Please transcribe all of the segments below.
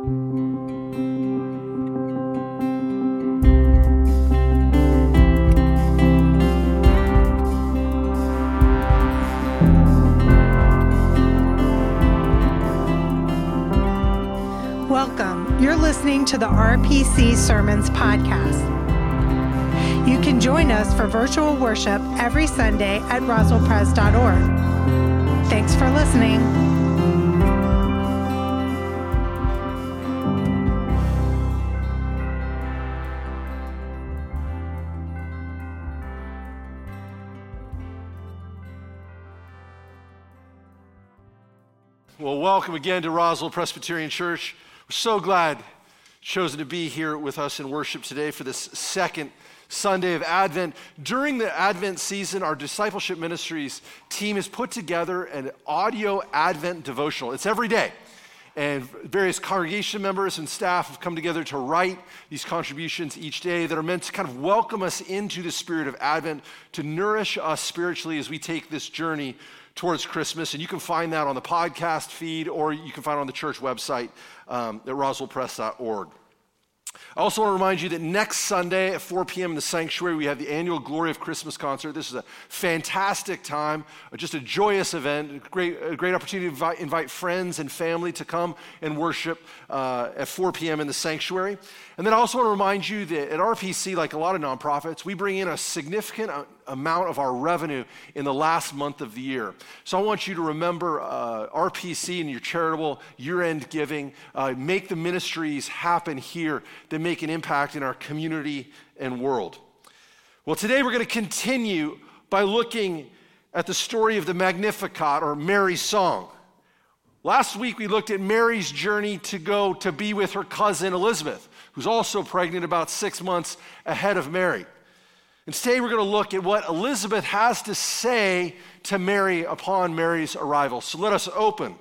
Welcome. You're listening to the RPC Sermons Podcast. You can join us for virtual worship every Sunday at roswellpres.org. Thanks for listening. Well, welcome again to Roswell Presbyterian Church. We're so glad chosen to be here with us in worship today for this second Sunday of Advent. During the Advent season, our discipleship ministries team has put together an audio Advent devotional. It's every day. And various congregation members and staff have come together to write these contributions each day that are meant to kind of welcome us into the spirit of Advent, to nourish us spiritually as we take this journey towards Christmas. And you can find that on the podcast feed or you can find it on the church website um, at roswellpres.org. I also want to remind you that next Sunday at 4 p.m. in the sanctuary, we have the annual Glory of Christmas concert. This is a fantastic time, just a joyous event, a great, a great opportunity to invite, invite friends and family to come and worship uh, at 4 p.m. in the sanctuary. And then I also want to remind you that at RPC, like a lot of nonprofits, we bring in a significant amount of our revenue in the last month of the year. So I want you to remember uh, RPC and your charitable year end giving. Uh, make the ministries happen here that make an impact in our community and world. Well, today we're going to continue by looking at the story of the Magnificat or Mary's song. Last week we looked at Mary's journey to go to be with her cousin Elizabeth, who's also pregnant about six months ahead of Mary. And today we're going to look at what Elizabeth has to say to Mary upon Mary's arrival. So let us open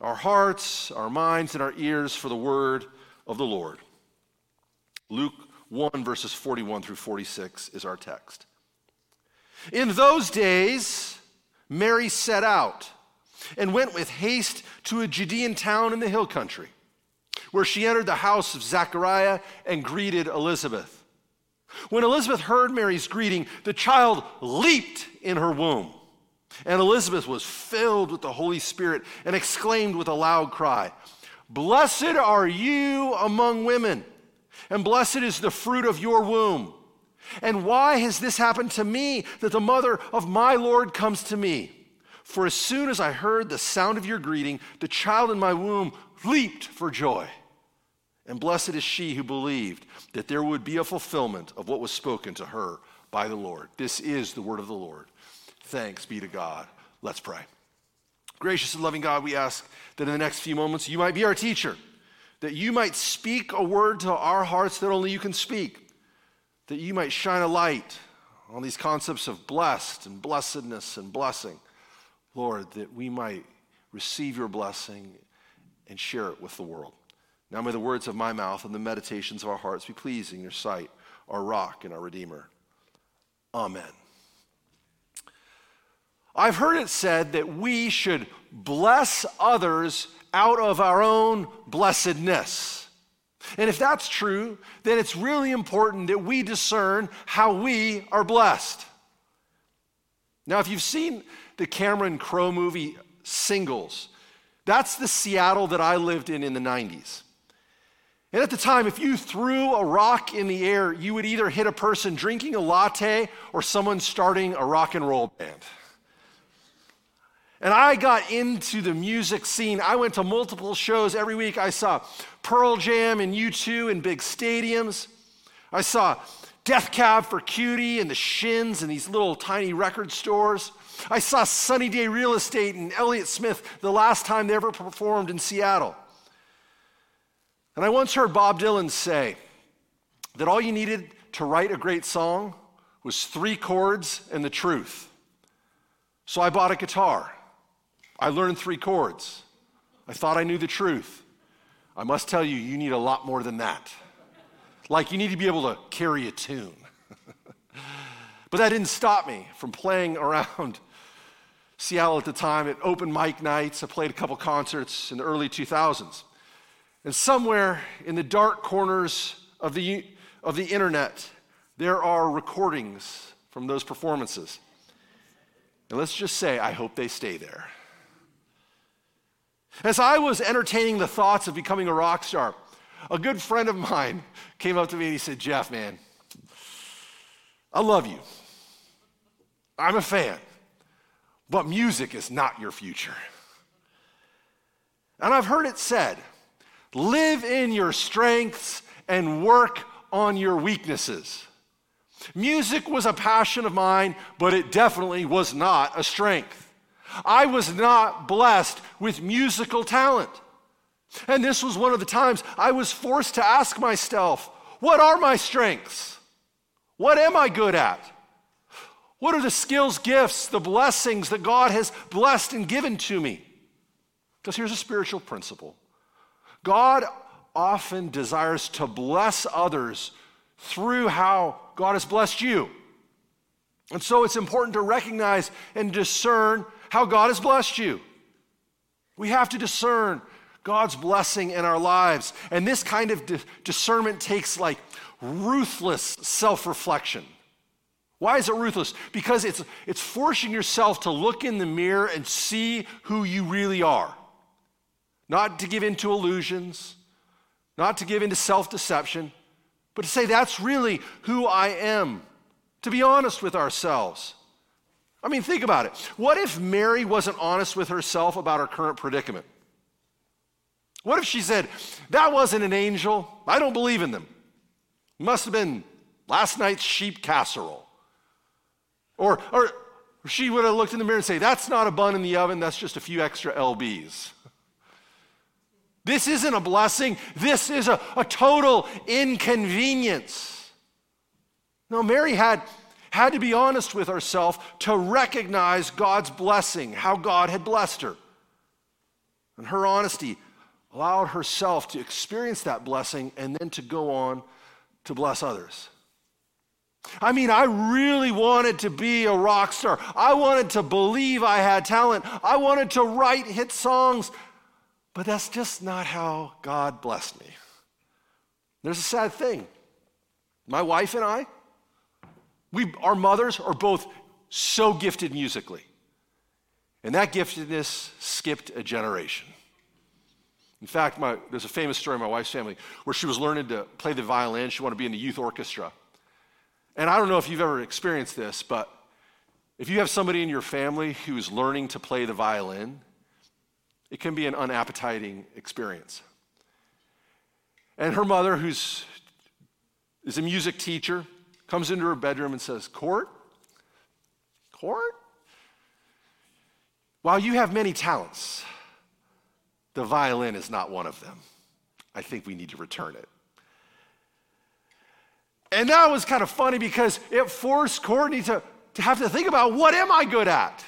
our hearts, our minds, and our ears for the word of the Lord. Luke 1, verses 41 through 46 is our text. In those days, Mary set out and went with haste to a Judean town in the hill country, where she entered the house of Zechariah and greeted Elizabeth. When Elizabeth heard Mary's greeting, the child leaped in her womb. And Elizabeth was filled with the Holy Spirit and exclaimed with a loud cry, Blessed are you among women, and blessed is the fruit of your womb. And why has this happened to me that the mother of my Lord comes to me? For as soon as I heard the sound of your greeting, the child in my womb leaped for joy. And blessed is she who believed that there would be a fulfillment of what was spoken to her by the Lord. This is the word of the Lord. Thanks be to God. Let's pray. Gracious and loving God, we ask that in the next few moments you might be our teacher, that you might speak a word to our hearts that only you can speak, that you might shine a light on these concepts of blessed and blessedness and blessing. Lord, that we might receive your blessing and share it with the world. Now may the words of my mouth and the meditations of our hearts be pleasing in your sight, our rock and our redeemer. Amen. I've heard it said that we should bless others out of our own blessedness. And if that's true, then it's really important that we discern how we are blessed. Now, if you've seen the Cameron Crowe movie Singles, that's the Seattle that I lived in in the 90s. And at the time, if you threw a rock in the air, you would either hit a person drinking a latte or someone starting a rock and roll band. And I got into the music scene. I went to multiple shows every week. I saw Pearl Jam and U2 in big stadiums. I saw Death Cab for Cutie and the Shins in these little tiny record stores. I saw Sunny Day Real Estate and Elliott Smith the last time they ever performed in Seattle. And I once heard Bob Dylan say that all you needed to write a great song was three chords and the truth. So I bought a guitar. I learned three chords. I thought I knew the truth. I must tell you, you need a lot more than that. Like, you need to be able to carry a tune. but that didn't stop me from playing around Seattle at the time at open mic nights. I played a couple concerts in the early 2000s. And somewhere in the dark corners of the, of the internet, there are recordings from those performances. And let's just say, I hope they stay there. As I was entertaining the thoughts of becoming a rock star, a good friend of mine came up to me and he said, Jeff, man, I love you. I'm a fan, but music is not your future. And I've heard it said live in your strengths and work on your weaknesses. Music was a passion of mine, but it definitely was not a strength. I was not blessed with musical talent. And this was one of the times I was forced to ask myself, what are my strengths? What am I good at? What are the skills, gifts, the blessings that God has blessed and given to me? Because here's a spiritual principle God often desires to bless others through how God has blessed you. And so it's important to recognize and discern how God has blessed you. We have to discern God's blessing in our lives. And this kind of discernment takes like ruthless self reflection. Why is it ruthless? Because it's, it's forcing yourself to look in the mirror and see who you really are. Not to give in to illusions, not to give in to self deception, but to say, that's really who I am. To be honest with ourselves. I mean, think about it. What if Mary wasn't honest with herself about her current predicament? What if she said, That wasn't an angel. I don't believe in them. Must have been last night's sheep casserole. Or, or she would have looked in the mirror and say, That's not a bun in the oven, that's just a few extra LBs. This isn't a blessing, this is a, a total inconvenience. No, Mary had, had to be honest with herself to recognize God's blessing, how God had blessed her. And her honesty allowed herself to experience that blessing and then to go on to bless others. I mean, I really wanted to be a rock star. I wanted to believe I had talent. I wanted to write hit songs. But that's just not how God blessed me. There's a sad thing. My wife and I, we, our mothers are both so gifted musically. And that giftedness skipped a generation. In fact, my, there's a famous story in my wife's family where she was learning to play the violin. She wanted to be in the youth orchestra. And I don't know if you've ever experienced this, but if you have somebody in your family who's learning to play the violin, it can be an unappetizing experience. And her mother, who's is a music teacher, comes into her bedroom and says, Court? Court? While you have many talents, the violin is not one of them. I think we need to return it. And that was kind of funny because it forced Courtney to, to have to think about what am I good at?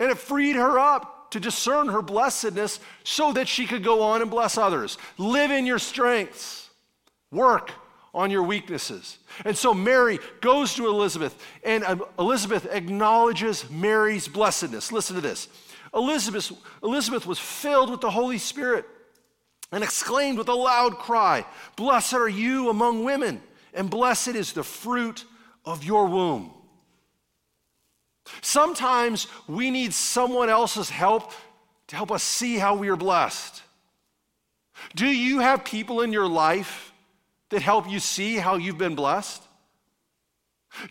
And it freed her up to discern her blessedness so that she could go on and bless others. Live in your strengths, work on your weaknesses. And so Mary goes to Elizabeth, and um, Elizabeth acknowledges Mary's blessedness. Listen to this Elizabeth, Elizabeth was filled with the Holy Spirit and exclaimed with a loud cry, Blessed are you among women, and blessed is the fruit of your womb. Sometimes we need someone else's help to help us see how we are blessed. Do you have people in your life that help you see how you've been blessed?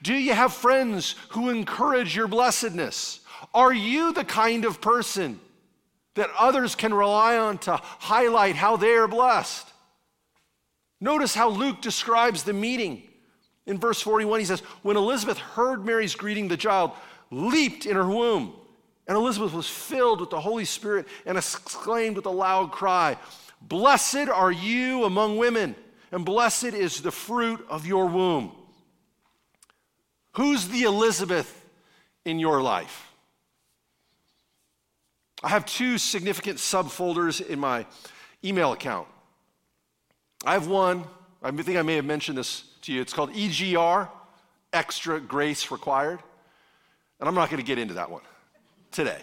Do you have friends who encourage your blessedness? Are you the kind of person that others can rely on to highlight how they are blessed? Notice how Luke describes the meeting. In verse 41, he says, When Elizabeth heard Mary's greeting, the child leaped in her womb. And Elizabeth was filled with the Holy Spirit and exclaimed with a loud cry, Blessed are you among women, and blessed is the fruit of your womb. Who's the Elizabeth in your life? I have two significant subfolders in my email account. I have one, I think I may have mentioned this to you. It's called EGR, Extra Grace Required. And I'm not going to get into that one today.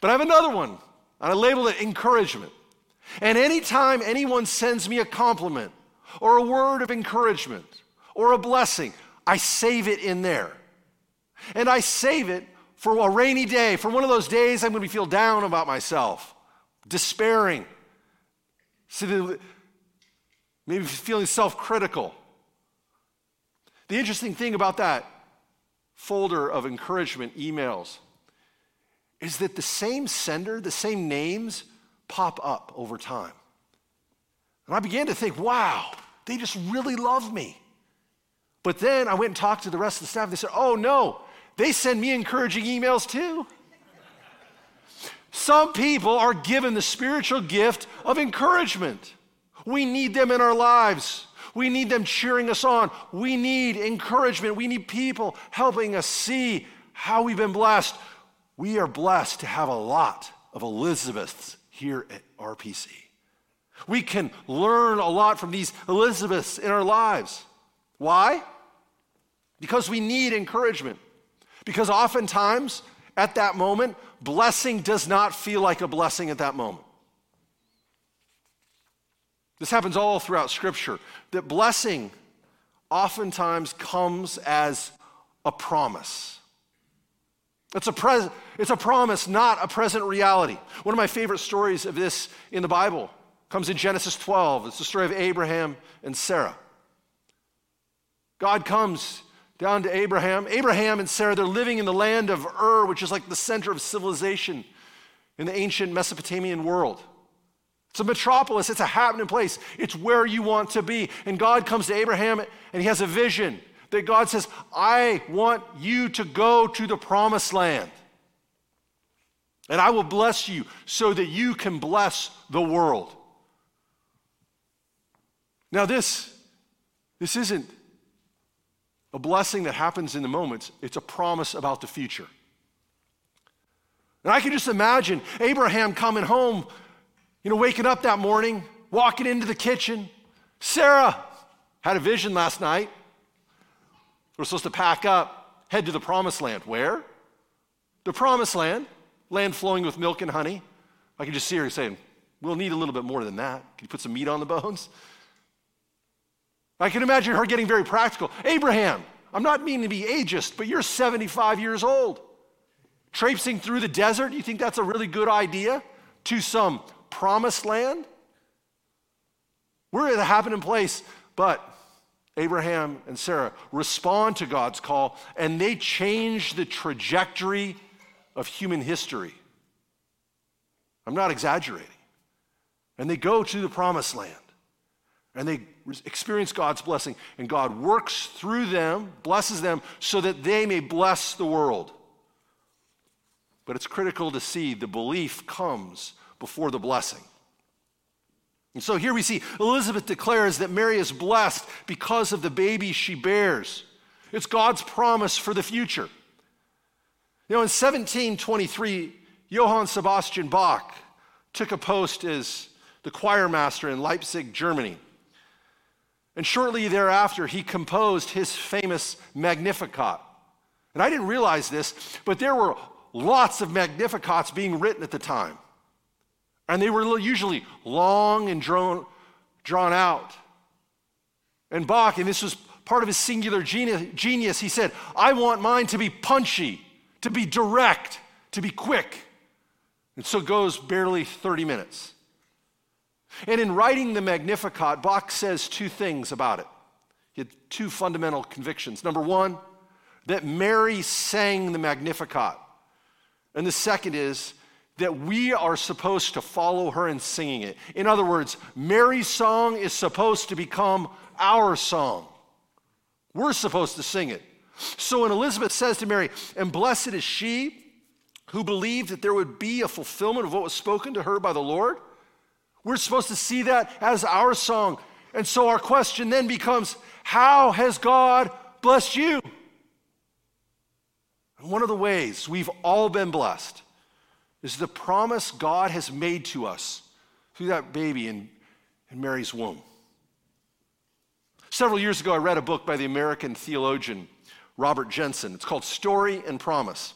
But I have another one, and I labeled it encouragement. And anytime anyone sends me a compliment or a word of encouragement or a blessing, I save it in there. And I save it for a rainy day, for one of those days I'm going to feel down about myself, despairing, maybe feeling self critical. The interesting thing about that folder of encouragement emails is that the same sender, the same names pop up over time. And I began to think, wow, they just really love me. But then I went and talked to the rest of the staff. They said, oh no, they send me encouraging emails too. Some people are given the spiritual gift of encouragement. We need them in our lives. We need them cheering us on. We need encouragement. We need people helping us see how we've been blessed. We are blessed to have a lot of Elizabeths here at RPC. We can learn a lot from these Elizabeths in our lives. Why? Because we need encouragement. Because oftentimes, at that moment, blessing does not feel like a blessing at that moment. This happens all throughout Scripture, that blessing oftentimes comes as a promise. It's a, it's a promise, not a present reality. One of my favorite stories of this in the Bible comes in Genesis 12. It's the story of Abraham and Sarah. God comes down to Abraham. Abraham and Sarah, they're living in the land of Ur, which is like the center of civilization in the ancient Mesopotamian world. It's a metropolis, it's a happening place, it's where you want to be. And God comes to Abraham and he has a vision that God says, I want you to go to the promised land. And I will bless you so that you can bless the world. Now, this, this isn't a blessing that happens in the moment, it's a promise about the future. And I can just imagine Abraham coming home, you know, waking up that morning, walking into the kitchen. Sarah had a vision last night. We're supposed to pack up, head to the promised land. Where? The promised land, land flowing with milk and honey. I can just see her saying, We'll need a little bit more than that. Can you put some meat on the bones? I can imagine her getting very practical. Abraham, I'm not meaning to be ageist, but you're 75 years old. Traipsing through the desert, you think that's a really good idea to some promised land? We're at a happening place, but Abraham and Sarah respond to God's call and they change the trajectory of human history. I'm not exaggerating. And they go to the promised land and they experience God's blessing, and God works through them, blesses them, so that they may bless the world. But it's critical to see the belief comes before the blessing. And so here we see Elizabeth declares that Mary is blessed because of the baby she bears. It's God's promise for the future. You know, in 1723, Johann Sebastian Bach took a post as the choir master in Leipzig, Germany. And shortly thereafter, he composed his famous Magnificat. And I didn't realize this, but there were lots of Magnificats being written at the time. And they were usually long and drawn, drawn out. And Bach, and this was part of his singular genius, he said, I want mine to be punchy, to be direct, to be quick. And so it goes barely 30 minutes. And in writing the Magnificat, Bach says two things about it. He had two fundamental convictions. Number one, that Mary sang the Magnificat. And the second is that we are supposed to follow her in singing it. In other words, Mary's song is supposed to become our song. We're supposed to sing it. So when Elizabeth says to Mary, And blessed is she who believed that there would be a fulfillment of what was spoken to her by the Lord, we're supposed to see that as our song. And so our question then becomes how has God blessed you? And one of the ways we've all been blessed is the promise God has made to us through that baby in, in Mary's womb. Several years ago, I read a book by the American theologian Robert Jenson. It's called Story and Promise.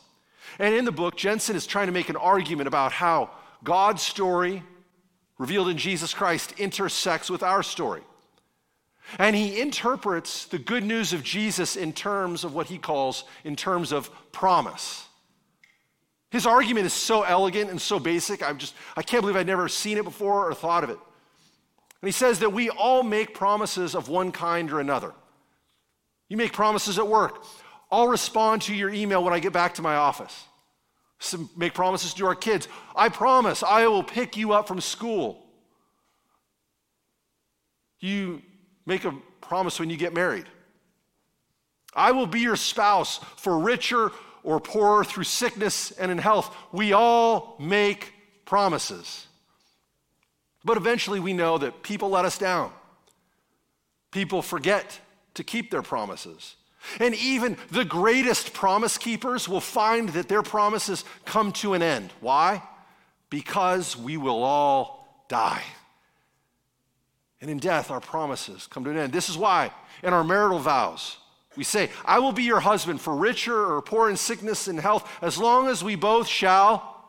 And in the book, Jenson is trying to make an argument about how God's story revealed in Jesus Christ, intersects with our story. And he interprets the good news of Jesus in terms of what he calls in terms of promise. His argument is so elegant and so basic. I'm just, I can't believe I'd never seen it before or thought of it. And he says that we all make promises of one kind or another. You make promises at work. I'll respond to your email when I get back to my office. Some make promises to our kids. I promise I will pick you up from school. You make a promise when you get married. I will be your spouse for richer or poorer through sickness and in health. We all make promises. But eventually we know that people let us down. People forget to keep their promises. And even the greatest promise keepers will find that their promises come to an end. Why? Because we will all die. And in death, our promises come to an end. This is why in our marital vows, we say, I will be your husband for richer or poor in sickness and health, as long as we both shall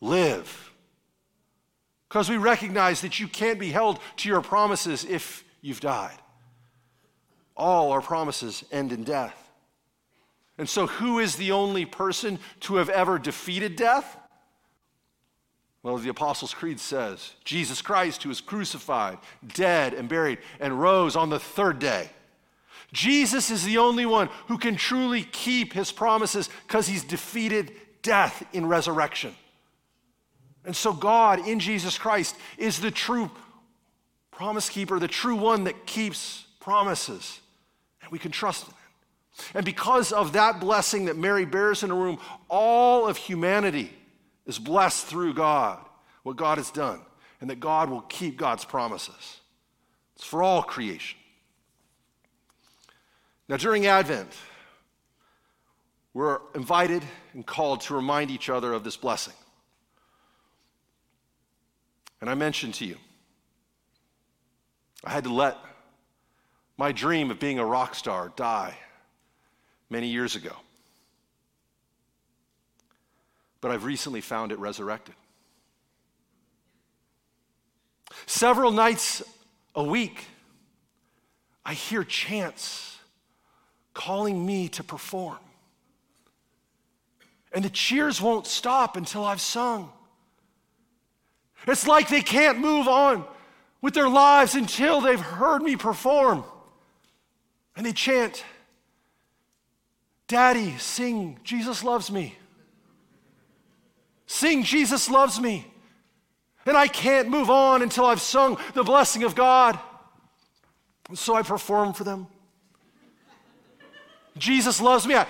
live. Because we recognize that you can't be held to your promises if you've died. All our promises end in death. And so, who is the only person to have ever defeated death? Well, the Apostles' Creed says Jesus Christ, who was crucified, dead, and buried, and rose on the third day. Jesus is the only one who can truly keep his promises because he's defeated death in resurrection. And so, God in Jesus Christ is the true promise keeper, the true one that keeps promises. And we can trust in it. And because of that blessing that Mary bears in a room, all of humanity is blessed through God, what God has done, and that God will keep God's promises. It's for all creation. Now, during Advent, we're invited and called to remind each other of this blessing. And I mentioned to you, I had to let my dream of being a rock star die many years ago. But I've recently found it resurrected. Several nights a week, I hear chants calling me to perform. And the cheers won't stop until I've sung. It's like they can't move on with their lives until they've heard me perform. And they chant, Daddy, sing, Jesus loves me. Sing, Jesus loves me. And I can't move on until I've sung the blessing of God. And so I perform for them. Jesus loves me. I,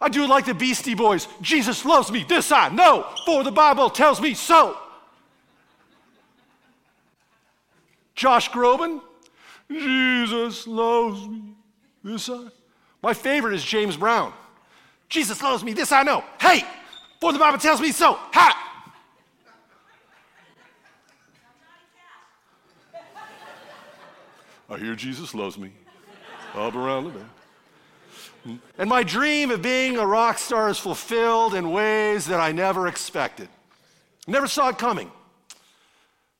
I do it like the Beastie Boys. Jesus loves me. This I know, for the Bible tells me so. Josh Groban, Jesus loves me. This I. My favorite is James Brown. Jesus loves me. This I know. Hey, for the Bible tells me so. Ha! I hear Jesus loves me. Up around the bend. And my dream of being a rock star is fulfilled in ways that I never expected. Never saw it coming.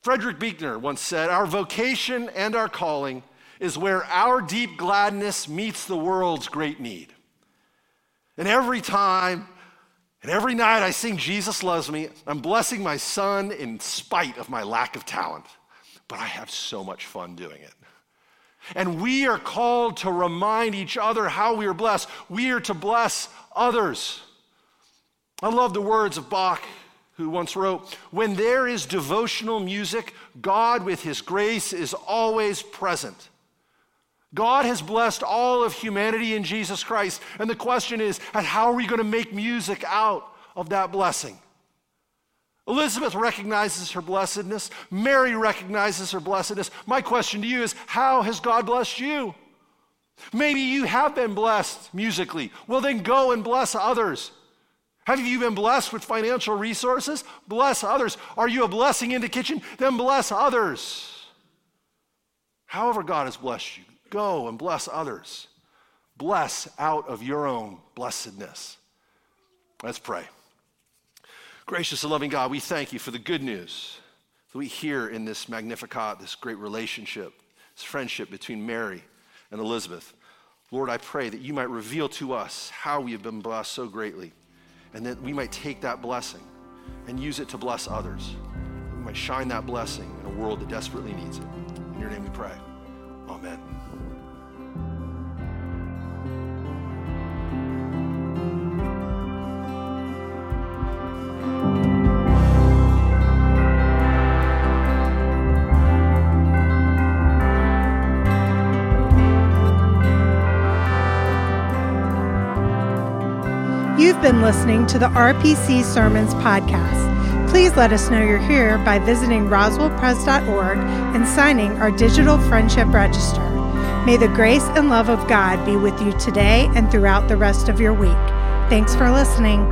Frederick Buechner once said, Our vocation and our calling is where our deep gladness meets the world's great need. And every time and every night I sing Jesus Loves Me, I'm blessing my son in spite of my lack of talent. But I have so much fun doing it. And we are called to remind each other how we are blessed. We are to bless others. I love the words of Bach who once wrote When there is devotional music, God with his grace is always present. God has blessed all of humanity in Jesus Christ. And the question is, how are we going to make music out of that blessing? Elizabeth recognizes her blessedness. Mary recognizes her blessedness. My question to you is, how has God blessed you? Maybe you have been blessed musically. Well, then go and bless others. Have you been blessed with financial resources? Bless others. Are you a blessing in the kitchen? Then bless others. However, God has blessed you, go and bless others. Bless out of your own blessedness. Let's pray. Gracious and loving God, we thank you for the good news, that we hear in this Magnificat, this great relationship, this friendship between Mary and Elizabeth. Lord, I pray that you might reveal to us how we have been blessed so greatly, and that we might take that blessing and use it to bless others. We might shine that blessing in a world that desperately needs it. In your name we pray. Amen. Been listening to the RPC Sermons podcast. Please let us know you're here by visiting roswellpres.org and signing our digital friendship register. May the grace and love of God be with you today and throughout the rest of your week. Thanks for listening.